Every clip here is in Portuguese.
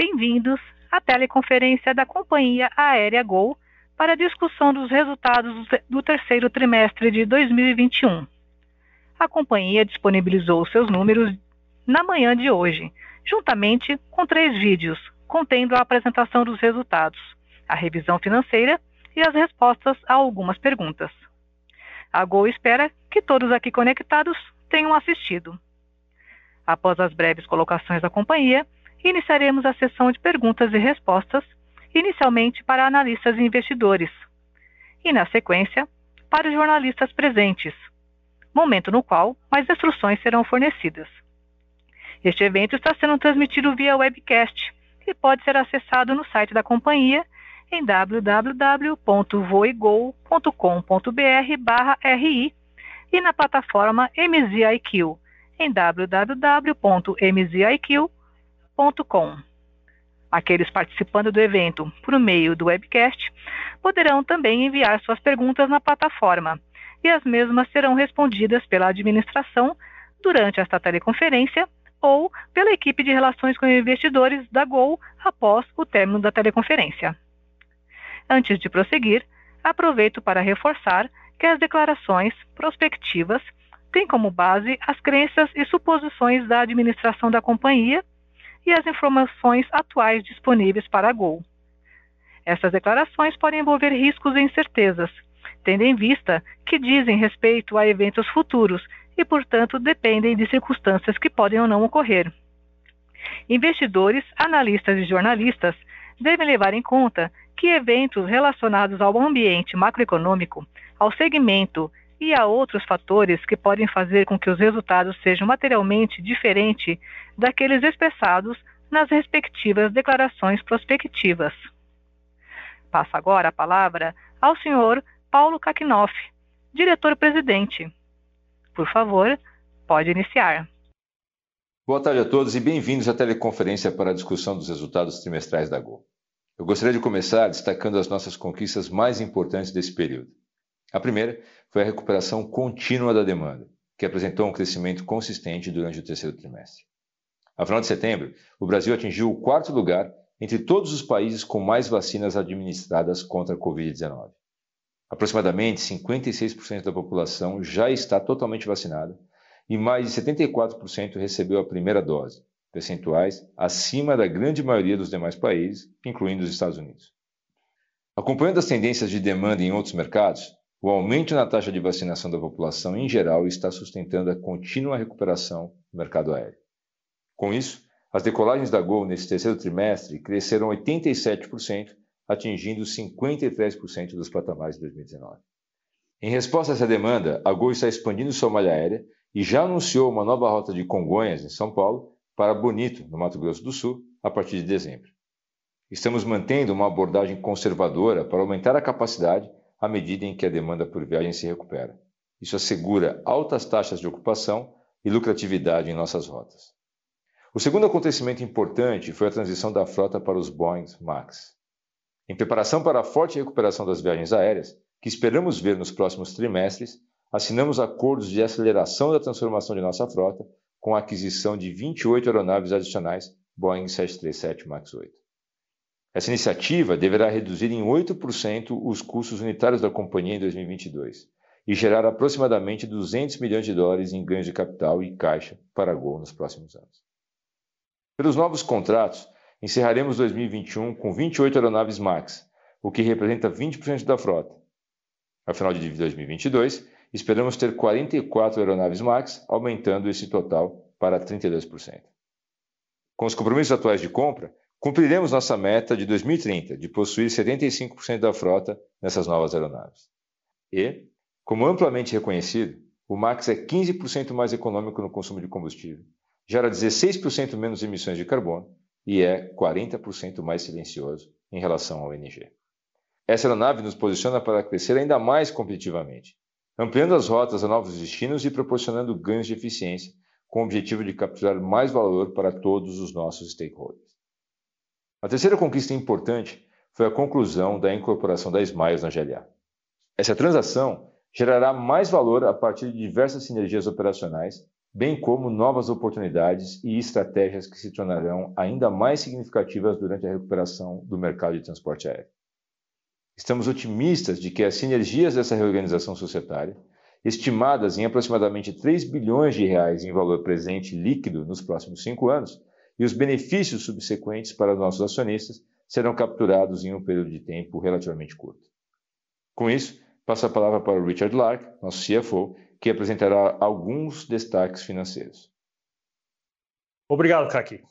bem-vindos à teleconferência da Companhia Aérea Gol para a discussão dos resultados do terceiro trimestre de 2021. A companhia disponibilizou seus números na manhã de hoje, juntamente com três vídeos contendo a apresentação dos resultados, a revisão financeira e as respostas a algumas perguntas. A Gol espera que todos aqui conectados tenham assistido. Após as breves colocações da companhia, iniciaremos a sessão de perguntas e respostas, inicialmente para analistas e investidores, e, na sequência, para os jornalistas presentes, momento no qual mais instruções serão fornecidas. Este evento está sendo transmitido via webcast e pode ser acessado no site da companhia em www.voigol.com.br/ri e na plataforma MZIQ em Aqueles participando do evento por meio do webcast poderão também enviar suas perguntas na plataforma e as mesmas serão respondidas pela administração durante esta teleconferência ou pela equipe de relações com investidores da Gol após o término da teleconferência. Antes de prosseguir, aproveito para reforçar que as declarações prospectivas têm como base as crenças e suposições da administração da companhia e as informações atuais disponíveis para a Gol. Essas declarações podem envolver riscos e incertezas, tendo em vista que dizem respeito a eventos futuros e, portanto, dependem de circunstâncias que podem ou não ocorrer. Investidores, analistas e jornalistas devem levar em conta que eventos relacionados ao ambiente macroeconômico, ao segmento e a outros fatores que podem fazer com que os resultados sejam materialmente diferentes daqueles expressados nas respectivas declarações prospectivas. Passo agora a palavra ao senhor Paulo Kakinoff, diretor-presidente. Por favor, pode iniciar. Boa tarde a todos e bem-vindos à teleconferência para a discussão dos resultados trimestrais da Gol. Eu gostaria de começar destacando as nossas conquistas mais importantes desse período. A primeira foi a recuperação contínua da demanda, que apresentou um crescimento consistente durante o terceiro trimestre. A final de setembro, o Brasil atingiu o quarto lugar entre todos os países com mais vacinas administradas contra a Covid-19. Aproximadamente 56% da população já está totalmente vacinada e mais de 74% recebeu a primeira dose, percentuais acima da grande maioria dos demais países, incluindo os Estados Unidos. Acompanhando as tendências de demanda em outros mercados, o aumento na taxa de vacinação da população em geral está sustentando a contínua recuperação do mercado aéreo. Com isso, as decolagens da Gol nesse terceiro trimestre cresceram 87% atingindo 53% dos patamares de 2019. Em resposta a essa demanda, a Gol está expandindo sua malha aérea e já anunciou uma nova rota de Congonhas, em São Paulo, para Bonito, no Mato Grosso do Sul, a partir de dezembro. Estamos mantendo uma abordagem conservadora para aumentar a capacidade à medida em que a demanda por viagem se recupera. Isso assegura altas taxas de ocupação e lucratividade em nossas rotas. O segundo acontecimento importante foi a transição da frota para os Boeing MAX. Em preparação para a forte recuperação das viagens aéreas, que esperamos ver nos próximos trimestres, assinamos acordos de aceleração da transformação de nossa frota com a aquisição de 28 aeronaves adicionais Boeing 737 MAX 8. Essa iniciativa deverá reduzir em 8% os custos unitários da companhia em 2022 e gerar aproximadamente 200 milhões de dólares em ganhos de capital e caixa para a Gol nos próximos anos. Pelos novos contratos, encerraremos 2021 com 28 aeronaves MAX, o que representa 20% da frota. Ao final de 2022, esperamos ter 44 aeronaves MAX, aumentando esse total para 32%. Com os compromissos atuais de compra, cumpriremos nossa meta de 2030 de possuir 75% da frota nessas novas aeronaves. E, como amplamente reconhecido, o MAX é 15% mais econômico no consumo de combustível, gera 16% menos emissões de carbono e é 40% mais silencioso em relação ao NG. Essa aeronave nos posiciona para crescer ainda mais competitivamente, ampliando as rotas a novos destinos e proporcionando ganhos de eficiência, com o objetivo de capturar mais valor para todos os nossos stakeholders. A terceira conquista importante foi a conclusão da incorporação da Smiles na GLA. Essa transação gerará mais valor a partir de diversas sinergias operacionais bem como novas oportunidades e estratégias que se tornarão ainda mais significativas durante a recuperação do mercado de transporte aéreo. Estamos otimistas de que as sinergias dessa reorganização societária, estimadas em aproximadamente 3 bilhões de reais em valor presente líquido nos próximos cinco anos, e os benefícios subsequentes para nossos acionistas serão capturados em um período de tempo relativamente curto. Com isso, passo a palavra para o Richard Lark, nosso CFO, que apresentará alguns destaques financeiros. Obrigado, Kaki.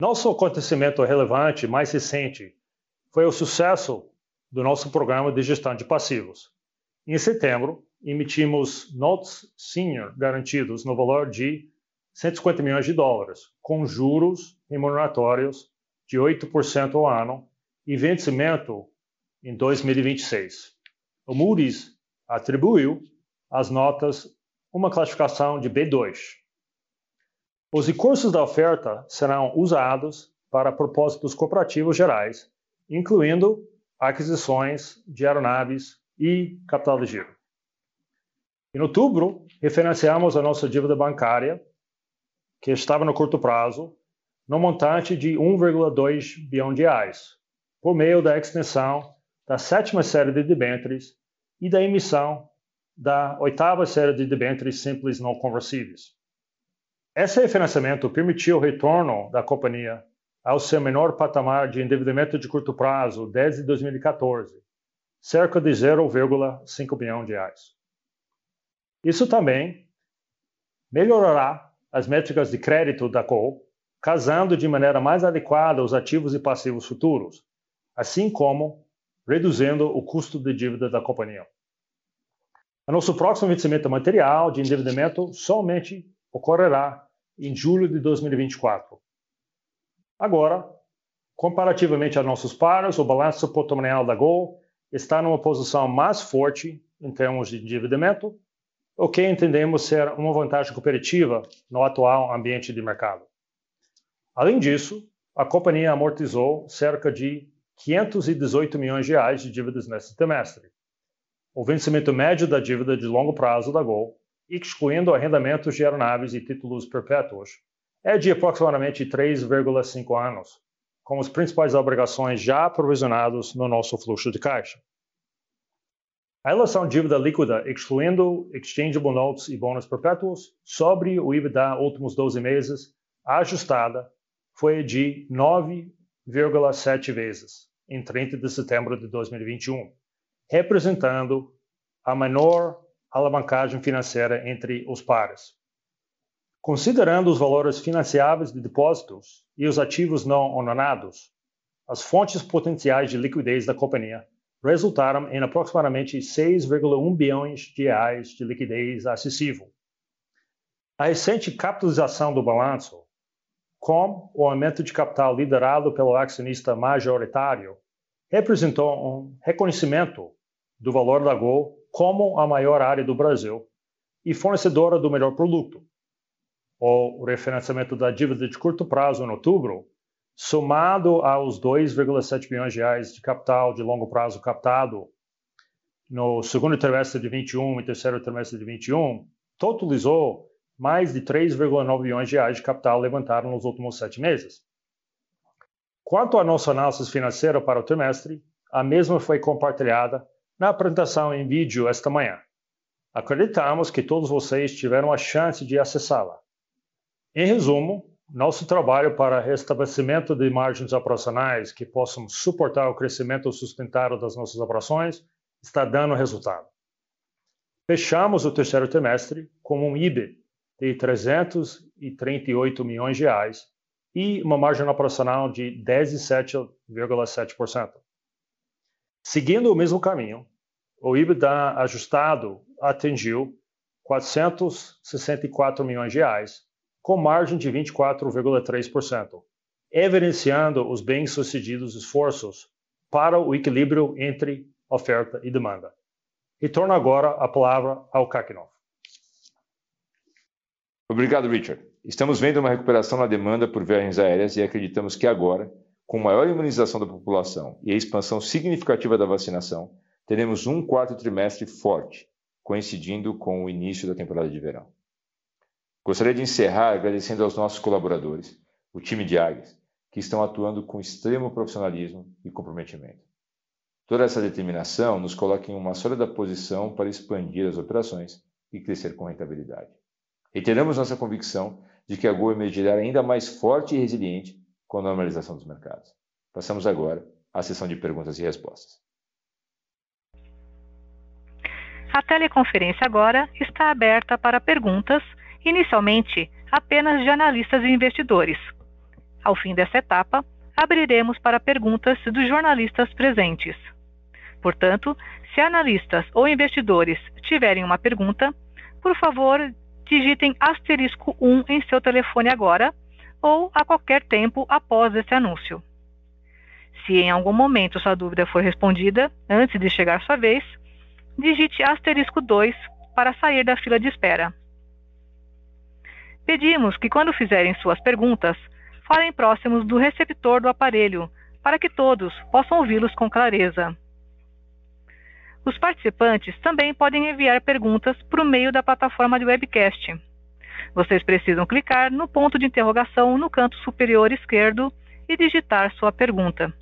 Nosso acontecimento relevante mais recente foi o sucesso do nosso programa de gestão de passivos. Em setembro, emitimos notes senior garantidos no valor de 150 milhões de dólares, com juros remuneratórios de 8% ao ano e vencimento em 2026. O Moody's atribuiu às notas uma classificação de B2. Os recursos da oferta serão usados para propósitos cooperativos gerais, incluindo aquisições de aeronaves e capital de giro. Em outubro, refinanciamos a nossa dívida bancária que estava no curto prazo, no montante de 1,2 bilhão de reais, por meio da extensão da sétima série de debêntures e da emissão da oitava série de debêntures simples não conversíveis. Esse refinanciamento permitiu o retorno da companhia ao seu menor patamar de endividamento de curto prazo desde 2014, cerca de 0,5 bilhão de reais. Isso também melhorará as métricas de crédito da Gol, casando de maneira mais adequada os ativos e passivos futuros, assim como reduzindo o custo de dívida da companhia. O nosso próximo vencimento material de endividamento somente ocorrerá em julho de 2024. Agora, comparativamente a nossos pares, o balanço patrimonial da Gol está numa posição mais forte em termos de endividamento o que entendemos ser uma vantagem competitiva no atual ambiente de mercado. Além disso, a companhia amortizou cerca de 518 milhões de reais de dívidas neste trimestre. O vencimento médio da dívida de longo prazo da Gol, excluindo arrendamentos de aeronaves e títulos perpétuos, é de aproximadamente 3,5 anos, com as principais obrigações já aprovisionadas no nosso fluxo de caixa. A relação dívida líquida, excluindo exchangeable notes e bônus perpétuos, sobre o EBITDA últimos 12 meses, ajustada, foi de 9,7 vezes em 30 de setembro de 2021, representando a menor alavancagem financeira entre os pares. Considerando os valores financiáveis de depósitos e os ativos não honorados, as fontes potenciais de liquidez da companhia resultaram em aproximadamente 6,1 bilhões de reais de liquidez acessível. A recente capitalização do balanço, com o aumento de capital liderado pelo acionista majoritário, representou um reconhecimento do valor da Gol como a maior área do Brasil e fornecedora do melhor produto. O refinanciamento da dívida de curto prazo em outubro somado aos 2,7 bilhões de reais de capital de longo prazo captado no segundo trimestre de 21 e terceiro trimestre de 21, totalizou mais de 3,9 bilhões de reais de capital levantado nos últimos sete meses. Quanto à nossa análise financeira para o trimestre, a mesma foi compartilhada na apresentação em vídeo esta manhã. Acreditamos que todos vocês tiveram a chance de acessá-la. Em resumo, nosso trabalho para restabelecimento de margens operacionais que possam suportar o crescimento sustentável das nossas operações está dando resultado. Fechamos o terceiro trimestre com um IB de 338 milhões de reais e uma margem operacional de 17,7%. Seguindo o mesmo caminho, o EBITDA ajustado atingiu 464 milhões de reais com margem de 24,3%, evidenciando os bem-sucedidos esforços para o equilíbrio entre oferta e demanda. Retorno agora a palavra ao Kakinov. Obrigado, Richard. Estamos vendo uma recuperação na demanda por viagens aéreas e acreditamos que agora, com maior imunização da população e a expansão significativa da vacinação, teremos um quarto trimestre forte, coincidindo com o início da temporada de verão. Gostaria de encerrar agradecendo aos nossos colaboradores, o time de Águias, que estão atuando com extremo profissionalismo e comprometimento. Toda essa determinação nos coloca em uma sólida posição para expandir as operações e crescer com rentabilidade. Reiteramos nossa convicção de que a Gol emergirá ainda mais forte e resiliente com a normalização dos mercados. Passamos agora à sessão de perguntas e respostas. A teleconferência agora está aberta para perguntas, inicialmente apenas de analistas e investidores. Ao fim dessa etapa, abriremos para perguntas dos jornalistas presentes. Portanto, se analistas ou investidores tiverem uma pergunta, por favor, digitem asterisco 1 em seu telefone agora ou a qualquer tempo após esse anúncio. Se em algum momento sua dúvida for respondida antes de chegar sua vez, digite asterisco 2 para sair da fila de espera. Pedimos que, quando fizerem suas perguntas, falem próximos do receptor do aparelho, para que todos possam ouvi-los com clareza. Os participantes também podem enviar perguntas por meio da plataforma de webcast. Vocês precisam clicar no ponto de interrogação no canto superior esquerdo e digitar sua pergunta.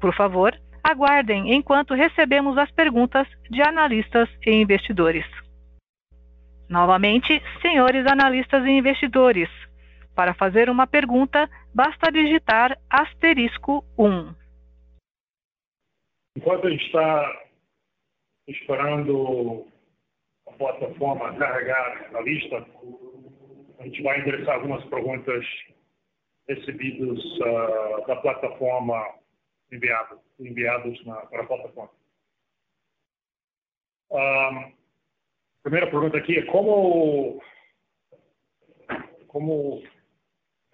Por favor, aguardem enquanto recebemos as perguntas de analistas e investidores. Novamente, senhores analistas e investidores, para fazer uma pergunta, basta digitar asterisco 1. Enquanto a gente está esperando a plataforma carregar a lista, a gente vai endereçar algumas perguntas recebidas uh, da plataforma enviado, enviados para a plataforma. Um, primeira pergunta aqui é como, como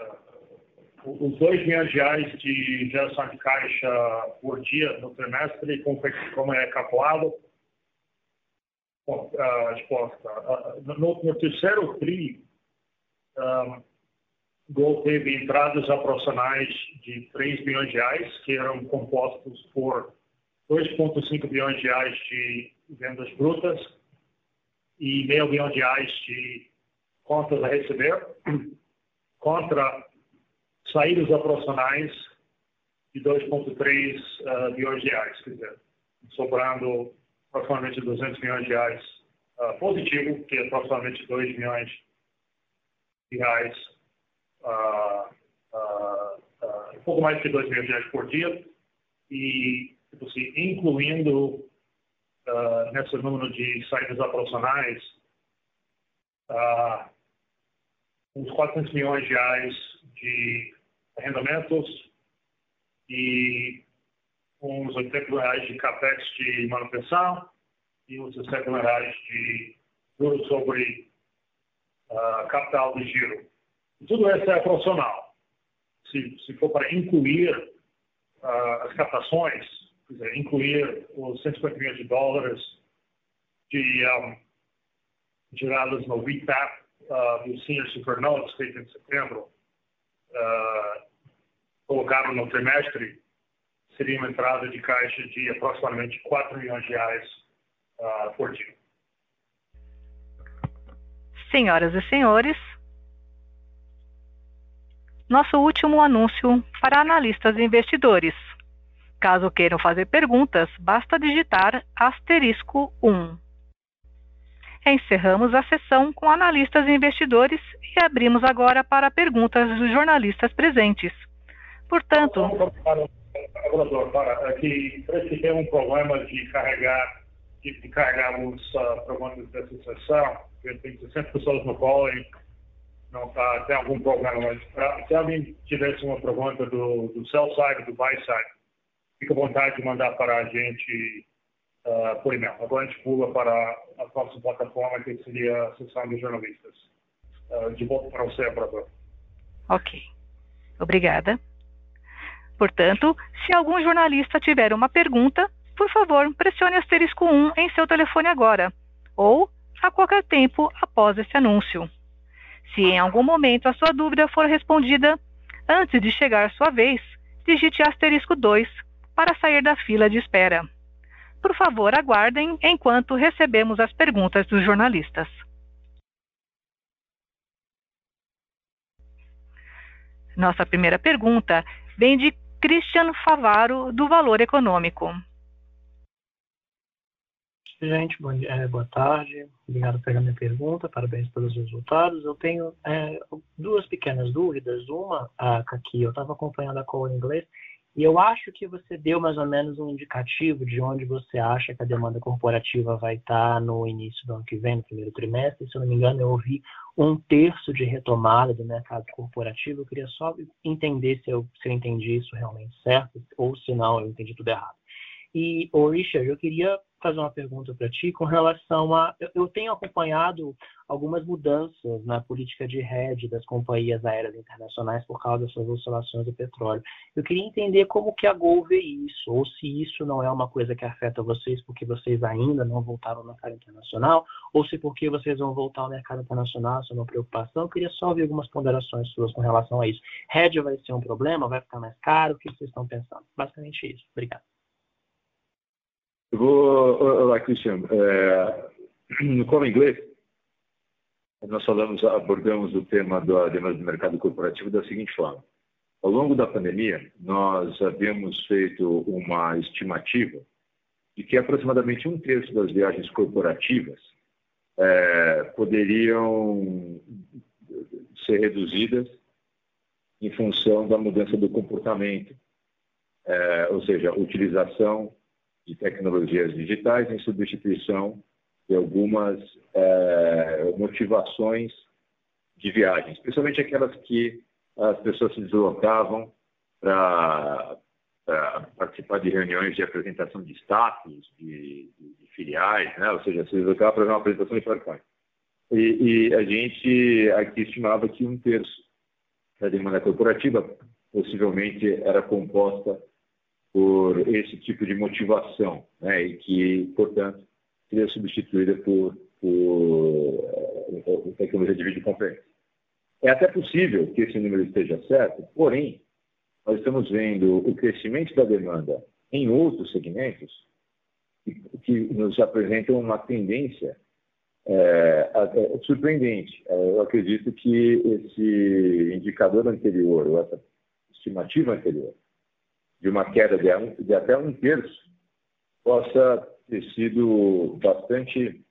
uh, os 2 milhões de reais de geração de caixa por dia no trimestre, como, como é calculado? a resposta. No, no terceiro TRI, um, Gol teve entradas operacionais de 3 bilhões de reais, que eram compostos por 2,5 bilhões de reais de vendas brutas e meio bilhão de reais de contas a receber, contra saídas operacionais de 2,3 uh, bilhões de reais, quer dizer, sobrando aproximadamente 200 milhões de reais uh, positivo, que é aproximadamente 2 milhões de reais, uh, uh, um pouco mais de 2 milhões de reais por dia, e tipo assim, incluindo nesse número de saídas operacionais uns 400 milhões de reais de arrendamentos e uns 80 reais de capex de manutenção e uns 60 reais de juros sobre uh, capital de giro. Tudo isso é profissional. Se, se for para incluir uh, as captações, dizer, incluir os 150 milhões de dólares de um, gerados no VTAP uh, do Senior Super feito em setembro, uh, colocaram no trimestre, seria uma entrada de caixa de aproximadamente 4 milhões de reais uh, por dia. Senhoras e senhores, nosso último anúncio para analistas e investidores. Caso queiram fazer perguntas, basta digitar asterisco 1. Encerramos a sessão com analistas e investidores e abrimos agora para perguntas dos jornalistas presentes. Portanto, que tem um problema de carregar, de, de carregarmos uh, programas dessa sessão, tem 60 pessoas no call e não está, tem algum problema, mas se alguém tivesse uma pergunta do, do sell side, do buy side, fica à vontade de mandar para a gente uh, por e-mail. Agora a gente pula para a próxima plataforma, que seria a sessão de jornalistas. Uh, de volta para você, operador. Ok. Obrigada. Portanto, se algum jornalista tiver uma pergunta, por favor, pressione asterisco 1 em seu telefone agora, ou a qualquer tempo após esse anúncio. Se em algum momento a sua dúvida for respondida antes de chegar sua vez, digite asterisco 2 para sair da fila de espera. Por favor, aguardem enquanto recebemos as perguntas dos jornalistas. Nossa primeira pergunta vem de Christian Favaro, do Valor Econômico. Gente, bom dia, é, boa tarde. Obrigado pela minha pergunta, parabéns pelos resultados. Eu tenho é, duas pequenas dúvidas. Uma, aqui, eu estava acompanhando a call em inglês e eu acho que você deu mais ou menos um indicativo de onde você acha que a demanda corporativa vai estar no início do ano que vem, no primeiro trimestre. Se eu não me engano, eu ouvi um terço de retomada do mercado corporativo. Eu queria só entender se eu, se eu entendi isso realmente certo ou se não, eu entendi tudo errado. E, ô Richard, eu queria fazer uma pergunta para ti com relação a. Eu tenho acompanhado algumas mudanças na política de rede das companhias aéreas internacionais por causa dessas oscilações do petróleo. Eu queria entender como que a Gol vê isso, ou se isso não é uma coisa que afeta vocês porque vocês ainda não voltaram ao mercado internacional, ou se porque vocês vão voltar ao mercado internacional, isso é uma preocupação. Eu queria só ouvir algumas ponderações suas com relação a isso. Rede vai ser um problema? Vai ficar mais caro? O que vocês estão pensando? Basicamente isso. Obrigado. Vou. Olá, Cristian. É, no Como Inglês, nós falamos, abordamos o tema do mercado corporativo da seguinte forma. Ao longo da pandemia, nós havíamos feito uma estimativa de que aproximadamente um terço das viagens corporativas é, poderiam ser reduzidas em função da mudança do comportamento, é, ou seja, utilização de tecnologias digitais em substituição de algumas é, motivações de viagem, especialmente aquelas que as pessoas se deslocavam para participar de reuniões de apresentação de status, de, de, de filiais, né? ou seja, se deslocavam para uma apresentação de PowerPoint. E, e a gente aqui estimava que um terço da demanda corporativa possivelmente era composta por esse tipo de motivação, né, e que, portanto, seria substituída por, por, eh, tecnologia de videoconferência. É até possível que esse número esteja certo, porém, nós estamos vendo o crescimento da demanda em outros segmentos que, nos apresentam uma tendência é, é, surpreendente. Eu acredito que esse indicador anterior, ou essa estimativa anterior, de uma queda de, de até um terço possa ter sido bastante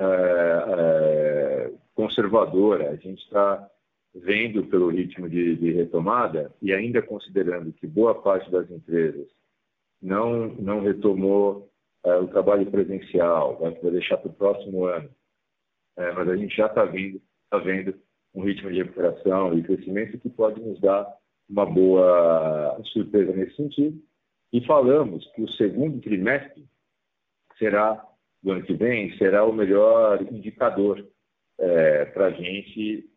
é, é, conservadora. A gente está vendo pelo ritmo de, de, retomada e ainda considerando que boa parte das empresas não, não retomou é, o trabalho presencial, vai, vai deixar para o próximo ano. Mas a gente já está vendo, tá vendo um ritmo de recuperação e crescimento que pode nos dar uma boa surpresa nesse sentido. E falamos que o segundo trimestre será, do ano que vem, será o melhor indicador é, para a gente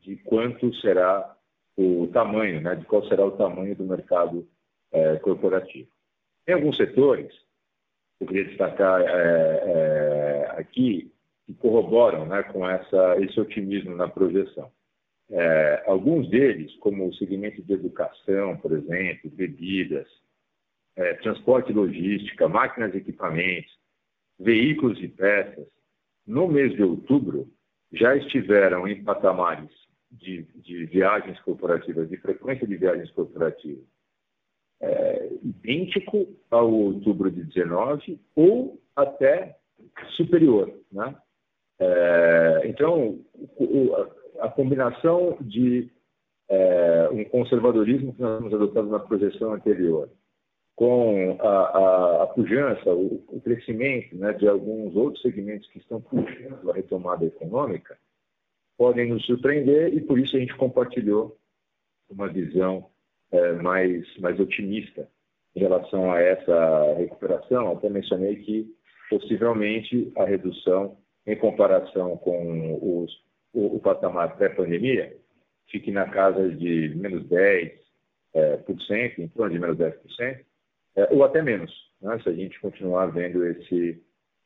de quanto será o tamanho, né, de qual será o tamanho do mercado é, corporativo. Tem alguns setores, eu queria destacar é, é aqui, que corroboram né, com essa, esse otimismo na projeção. É, alguns deles, como o segmento de educação, por exemplo, bebidas, é, transporte e logística, máquinas e equipamentos, veículos e peças, no mês de outubro já estiveram em patamares de, de viagens corporativas, de frequência de viagens corporativas, é, idêntico ao outubro de 19 ou até superior. Né? É, então, o, a combinação de é, um conservadorismo que nós temos adotado na projeção anterior, com a, a, a pujança, o, o crescimento né, de alguns outros segmentos que estão puxando a retomada econômica, podem nos surpreender e por isso a gente compartilhou uma visão é, mais, mais otimista em relação a essa recuperação. Até mencionei que possivelmente a redução em comparação com os o, o patamar pré-pandemia fique na casa de menos 10%, é, por cento, em torno de menos 10%, é, ou até menos, né, se a gente continuar vendo esse,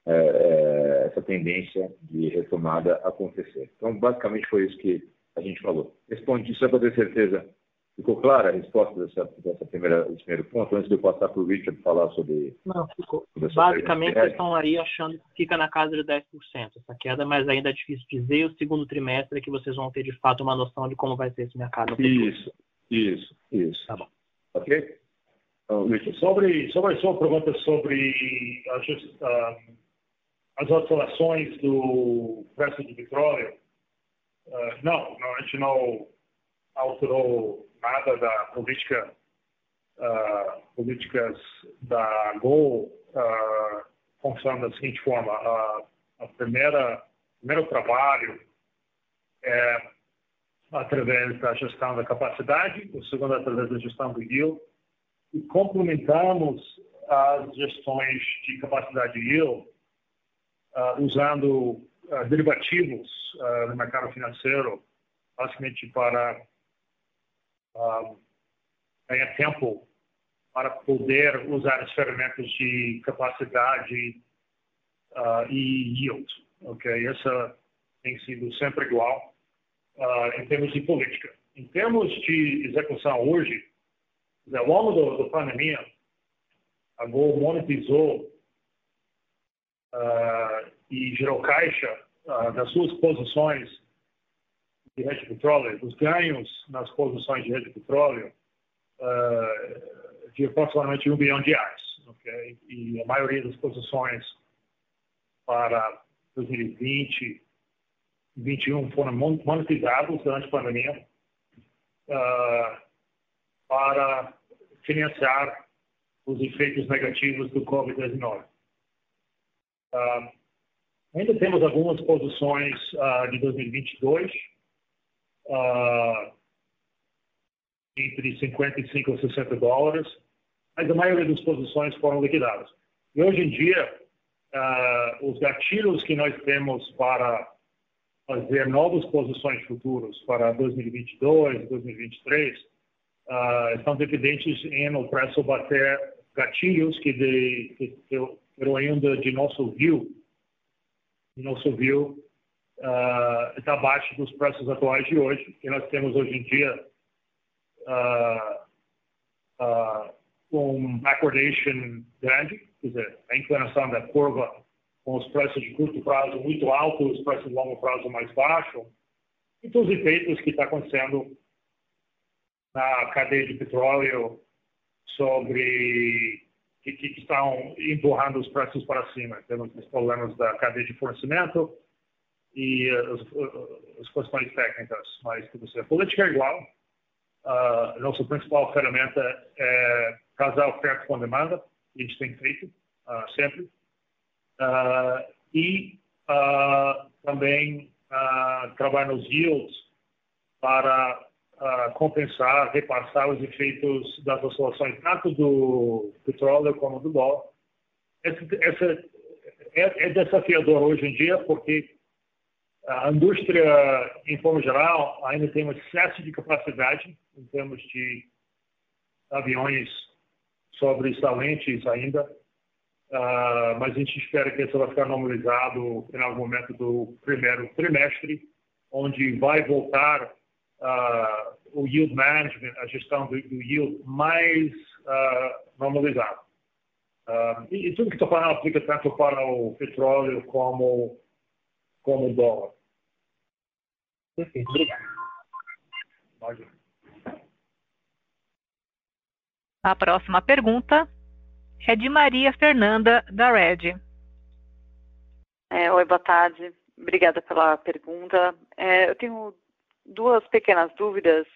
é, é, essa tendência de retomada acontecer. Então, basicamente foi isso que a gente falou. Respondi só para ter certeza Ficou clara a resposta dessa, dessa primeira, desse primeiro ponto, antes de eu passar para o Richard falar sobre. Não, ficou. Sobre Basicamente, eles estão aí achando que fica na casa de 10% essa queda, mas ainda é difícil dizer. O segundo trimestre é que vocês vão ter de fato uma noção de como vai ser esse mercado. Isso, isso, isso. Tá bom. Ok? Então, Richard, sobre, sobre a sua pergunta sobre as, uh, as oscilações do preço de petróleo, uh, não, não, a gente não alterou nada da política, uh, políticas da Gol uh, da seguinte forma: uh, a primeira, o primeiro trabalho é através da gestão da capacidade, o segundo é através da gestão do yield, e complementamos as gestões de capacidade yield uh, usando uh, derivativos uh, no mercado financeiro, basicamente para ganha tempo para poder usar as ferramentas de capacidade uh, e yield. Ok, essa tem sido sempre igual uh, em termos de política. Em termos de execução hoje, ao longo da pandemia, a Gol monetizou uh, e gerou caixa das suas posições de rede de petróleo, os ganhos nas posições de rede de petróleo uh, de aproximadamente um bilhão de reais. Okay? E a maioria das posições para 2020 e 2021 foram monetizadas durante a pandemia uh, para financiar os efeitos negativos do Covid-19. Uh, ainda temos algumas posições de 2022 uh, entre 55 e 60 dólares, mas a maioria das posições foram liquidadas. E hoje em dia, uh, os gatilhos que nós temos para fazer novas posições futuras para 2022, 2023, uh, estão dependentes em o preço bater gatilhos que, de, que, que ainda de nosso view, nosso view uh, está abaixo dos preços atuais de hoje, que nós temos hoje em dia uh, uh, um backwardation grande, quer dizer, a inclinação da curva com os preços de curto prazo muito altos, os preços de longo prazo mais baixos, e todos os efeitos que está acontecendo na cadeia de petróleo sobre que, que estão empurrando os preços para cima. Temos os problemas da cadeia de fornecimento, e as, as técnicas, mas tudo certo. Política é igual. Uh, nossa principal ferramenta é casar oferta com demanda, que a gente tem feito uh, sempre. Uh, e também trabalhar nos yields para compensar, repassar os efeitos das oscilações, tanto do petróleo como do dólar. Esse, esse é, é desafiador hoje em dia, porque a indústria, em forma geral, ainda tem um excesso de capacidade em termos de aviões sobressalentes ainda, uh, mas a gente espera que isso vai ficar normalizado em algum momento do primeiro trimestre, onde vai voltar uh, o yield management, a gestão do, do yield mais uh, normalizado. e, e tudo que estou falando aplica tanto para o petróleo como como o dólar. Perfeito, obrigado. A próxima pergunta é de Maria Fernanda, da Red. É, oi, boa tarde. Obrigada pela pergunta. É, eu tenho duas pequenas dúvidas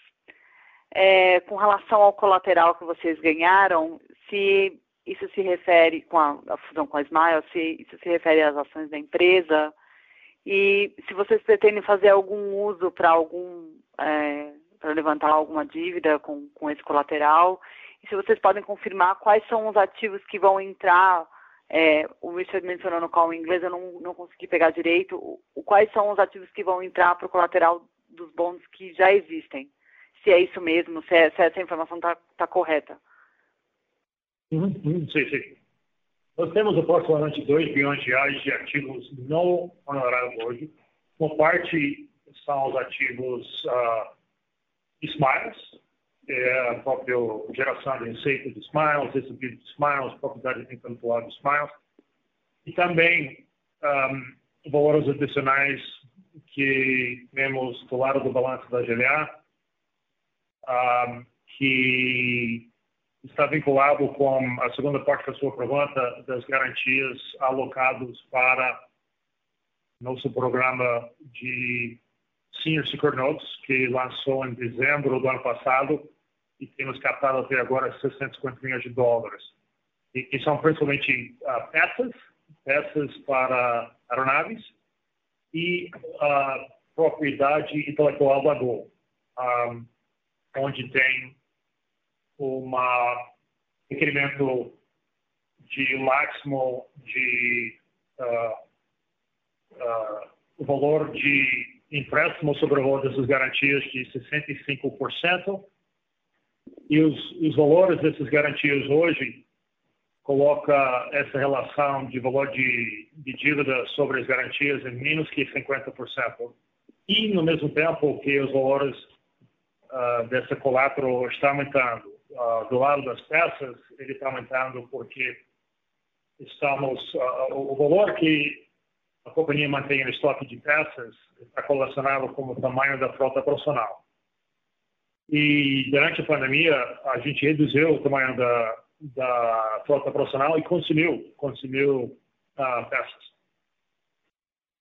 é, com relação ao colateral que vocês ganharam, se isso se refere com a, a fusão com a Smile, se isso se refere às ações da empresa, e se vocês pretendem fazer algum uso para algum é, para levantar alguma dívida com, com esse colateral e se vocês podem confirmar quais são os ativos que vão entrar é, o Richard mencionou no call em inglês, eu não, não consegui pegar direito. O, quais são os ativos que vão entrar para o colateral dos bons que já existem? Se é isso mesmo, se, é, se essa informação está tá correta. Uhum, uhum, sim, sim. Nós temos aproximadamente 2 bilhões de reais de ativos não honorários hoje. Uma parte são os ativos uh, Smiles, é a própria geração de receita de Smiles, recebido de Smiles, propriedade intelectual de Smiles, e também um, valores adicionais que temos do lado do balanço da GLA, um, que está vinculado com a segunda parte da sua pergunta das garantias alocadas para nosso programa de Senior Secured Notes, que lançou em dezembro do ano passado e temos captado até agora 650 milhões de dólares. E, e são principalmente uh, peças, peças para aeronaves e uh, propriedade intelectual da Gol, um, onde tem um requerimento de máximo de uh, o valor de empréstimo sobre o valor dessas garantias de 65%. E os, os valores dessas garantias hoje coloca essa relação de valor de, de dívida sobre as garantias em menos que 50%. E, no mesmo tempo, que os valores uh, dessa collateral está aumentando. Uh, do lado das peças, ele está aumentando porque estamos... Uh, o valor que a companhia mantém o estoque de peças está relacionado com o tamanho da frota profissional. E durante a pandemia, a gente reduziu o tamanho da, da frota profissional e consumiu, consumiu uh, peças.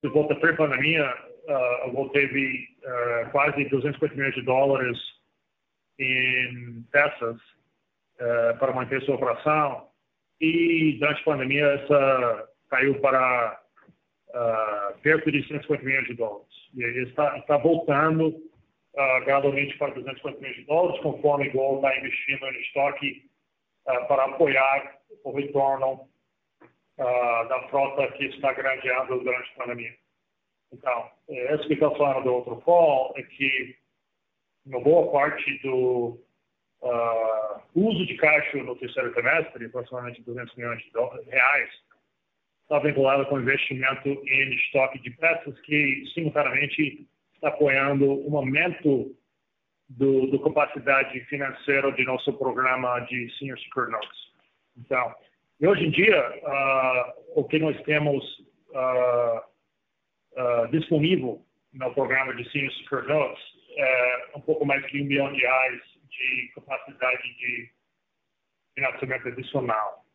De volta pré-pandemia, uh, teve uh, quase 250 milhões de dólares em peças uh, para manter sua operação e durante a pandemia essa caiu para uh, perto de 150 milhões de dólares. E está, está voltando uh, gradualmente para 250 milhões de dólares, conforme o está investindo em estoque uh, para apoiar o retorno da frota que está grandeando durante a pandemia. Então, a explicação do outro call é que uma boa parte do uh, uso de caixa no terceiro trimestre, aproximadamente 200 milhões de reais, está vinculada com investimento em estoque de peças que, simultaneamente, está apoiando um aumento do, do capacidade financeira de nosso programa de Senior Secured Notes. Então, hoje em dia, uh, o que nós temos uh, uh, disponível no programa de Senior Secured Notes é um pouco mais de um milhão de reais de capacidade de financiamento adicional.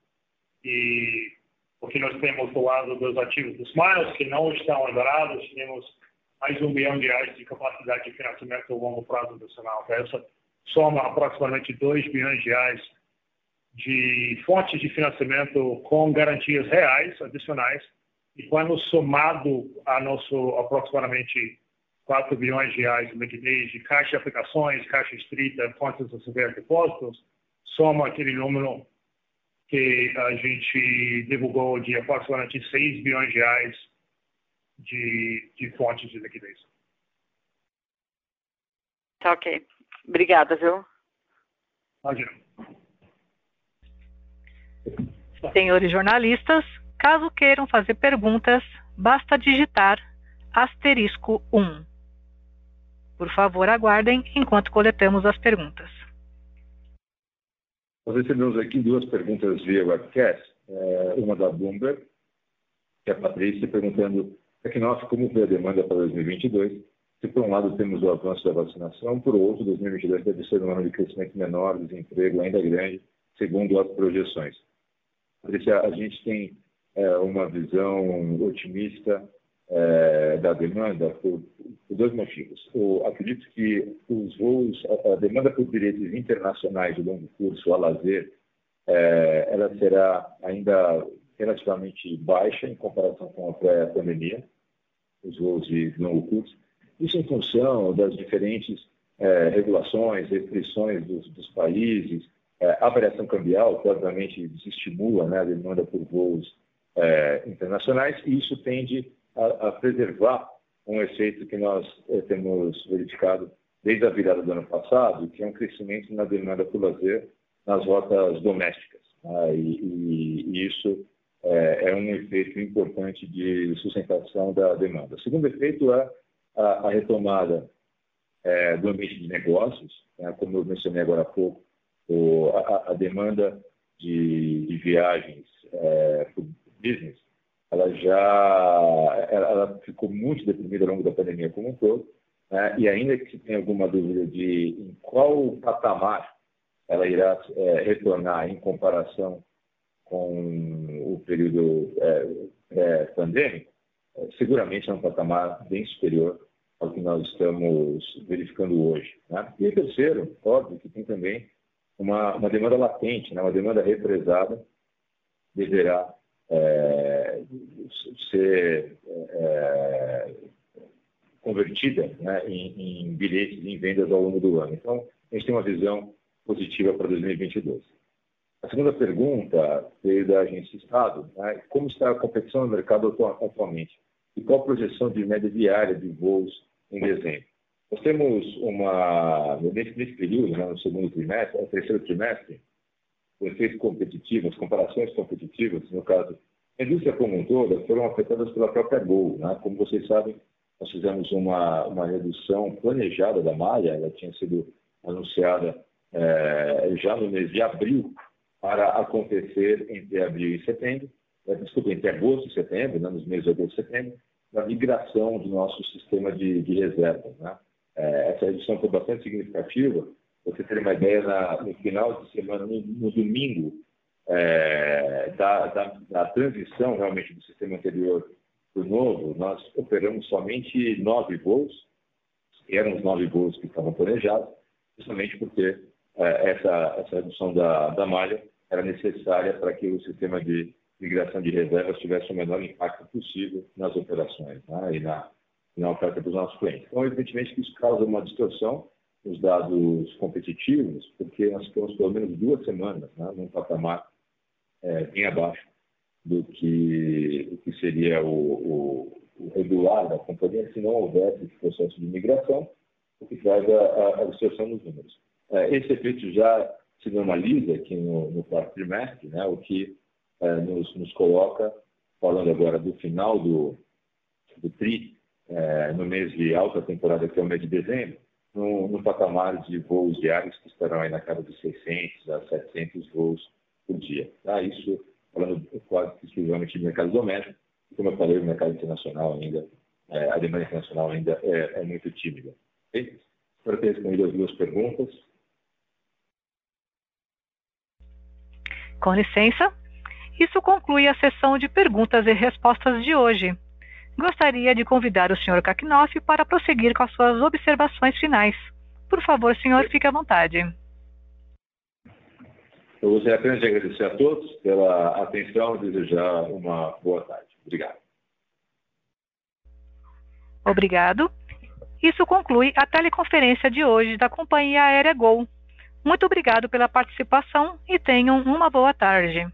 E porque nós temos do lado dos ativos dos Smiles, que não estão liberados, temos mais um bilhão de reais de capacidade de financiamento a longo prazo nacional. Essa soma aproximadamente 2 bilhões de reais de fontes de financiamento com garantias reais adicionais, e quando somado a nosso aproximadamente 4 bilhões de reais de liquidez de caixa de aplicações, caixa estrita, fontes de receber depósitos, soma aquele número que a gente divulgou de aproximadamente 6 bilhões de reais de, de fontes de liquidez. Tá ok. Obrigada, viu? Imagina. Senhores jornalistas, caso queiram fazer perguntas, basta digitar asterisco 1. Por favor, aguardem enquanto coletamos as perguntas. Nós recebemos aqui duas perguntas via webcast. É, uma da Bloomberg, que é a Patrícia, perguntando é nós como vê a demanda para 2022? Se por um lado temos o avanço da vacinação, por outro, 2022 deve ser um ano de crescimento menor, desemprego ainda grande, segundo as projeções. Patrícia, a gente tem é, uma visão otimista é, da demanda por, por, dois motivos. Eu acredito que os voos, a, a, demanda por bilhetes internacionais de longo curso a lazer, é, ela será ainda relativamente baixa em comparação com a pré-pandemia, os voos de longo curso. Isso em função das diferentes é, regulações, restrições dos, dos países, é, a variação cambial, que obviamente desestimula né, a demanda por voos é, internacionais, e isso tende a, a preservar um efeito que nós eh, temos verificado desde a virada do ano passado, que é um crescimento na demanda por lazer nas rotas domésticas. Tá? E, e, e, isso é, é, um efeito importante de sustentação da demanda. O segundo efeito é a, a retomada é, do ambiente de negócios, né? como eu mencionei agora há pouco, o, a, a, demanda de, de viagens é, business, ela já ela, ficou muito deprimida ao longo da pandemia como um todo, né? e ainda que tenha alguma dúvida de em qual patamar ela irá é, retornar em comparação com o período é, pandêmico, é, seguramente é um patamar bem superior ao que nós estamos verificando hoje. Né? E terceiro, óbvio que tem também uma, uma demanda latente, né? uma demanda represada, deverá é, ser é, convertida né? em, em bilhetes em vendas ao longo do ano. Então, a gente tem uma visão positiva para 2022. A segunda pergunta veio da agência Estado. Né? Como está a competição no mercado atualmente? E qual a projeção de média diária de voos em dezembro? Nós temos uma, nesse, nesse período, né, no segundo trimestre, no terceiro trimestre, o efeito competitivo, as comparações competitivas, no caso, a indústria como um todo, foram afetadas pela própria Gol. Né? Como vocês sabem, nós fizemos uma, uma redução planejada da malha, ela tinha sido anunciada é, já no mês de abril para acontecer entre abril e setembro, é, desculpa, entre agosto e setembro, né, nos meses de agosto e setembro, na migração do nosso sistema de, de reservas. Né? É, essa redução foi bastante significativa. Você ter uma ideia, na, no final de semana, no, no domingo, é, da, da, da, transição realmente do sistema anterior para o novo, nós operamos somente nove voos, eram os nove voos que estavam planejados, justamente porque é, essa, essa redução da, da malha era necessária para que o sistema de migração de reservas tivesse o menor impacto possível nas operações né, e na, na oferta dos nossos clientes. Então, evidentemente isso causa uma distorção nos dados competitivos, porque nós temos pelo menos duas semanas né, num patamar é, bem abaixo do que, que seria o, o, o, regular da companhia se não houvesse esse processo de migração, o que traz a, a, a distorção nos números. É, esse efeito já se normaliza aqui no, no quarto trimestre, né, o que é, nos, nos, coloca, falando agora do final do, do TRI, é, no mês de alta temporada, que é o mês de dezembro, no, no, patamar de voos diários que estarão aí na casa de 600 a 700 voos por dia. Tá? Isso falando quase exclusivamente de mercado doméstico, como eu falei, o mercado internacional ainda, é, a demanda internacional ainda é, é muito tímida. Espero ter respondido as duas perguntas. Com licença, isso conclui a sessão de perguntas e respostas de hoje. Gostaria de convidar o Sr. Kakinoff para prosseguir com as suas observações finais. Por favor, senhor, fique à vontade. Eu gostaria apenas de agradecer a todos pela atenção e desejar uma boa tarde. Obrigado. Obrigado. Isso conclui a teleconferência de hoje da companhia aérea Gol. Muito obrigado pela participação e tenham uma boa tarde.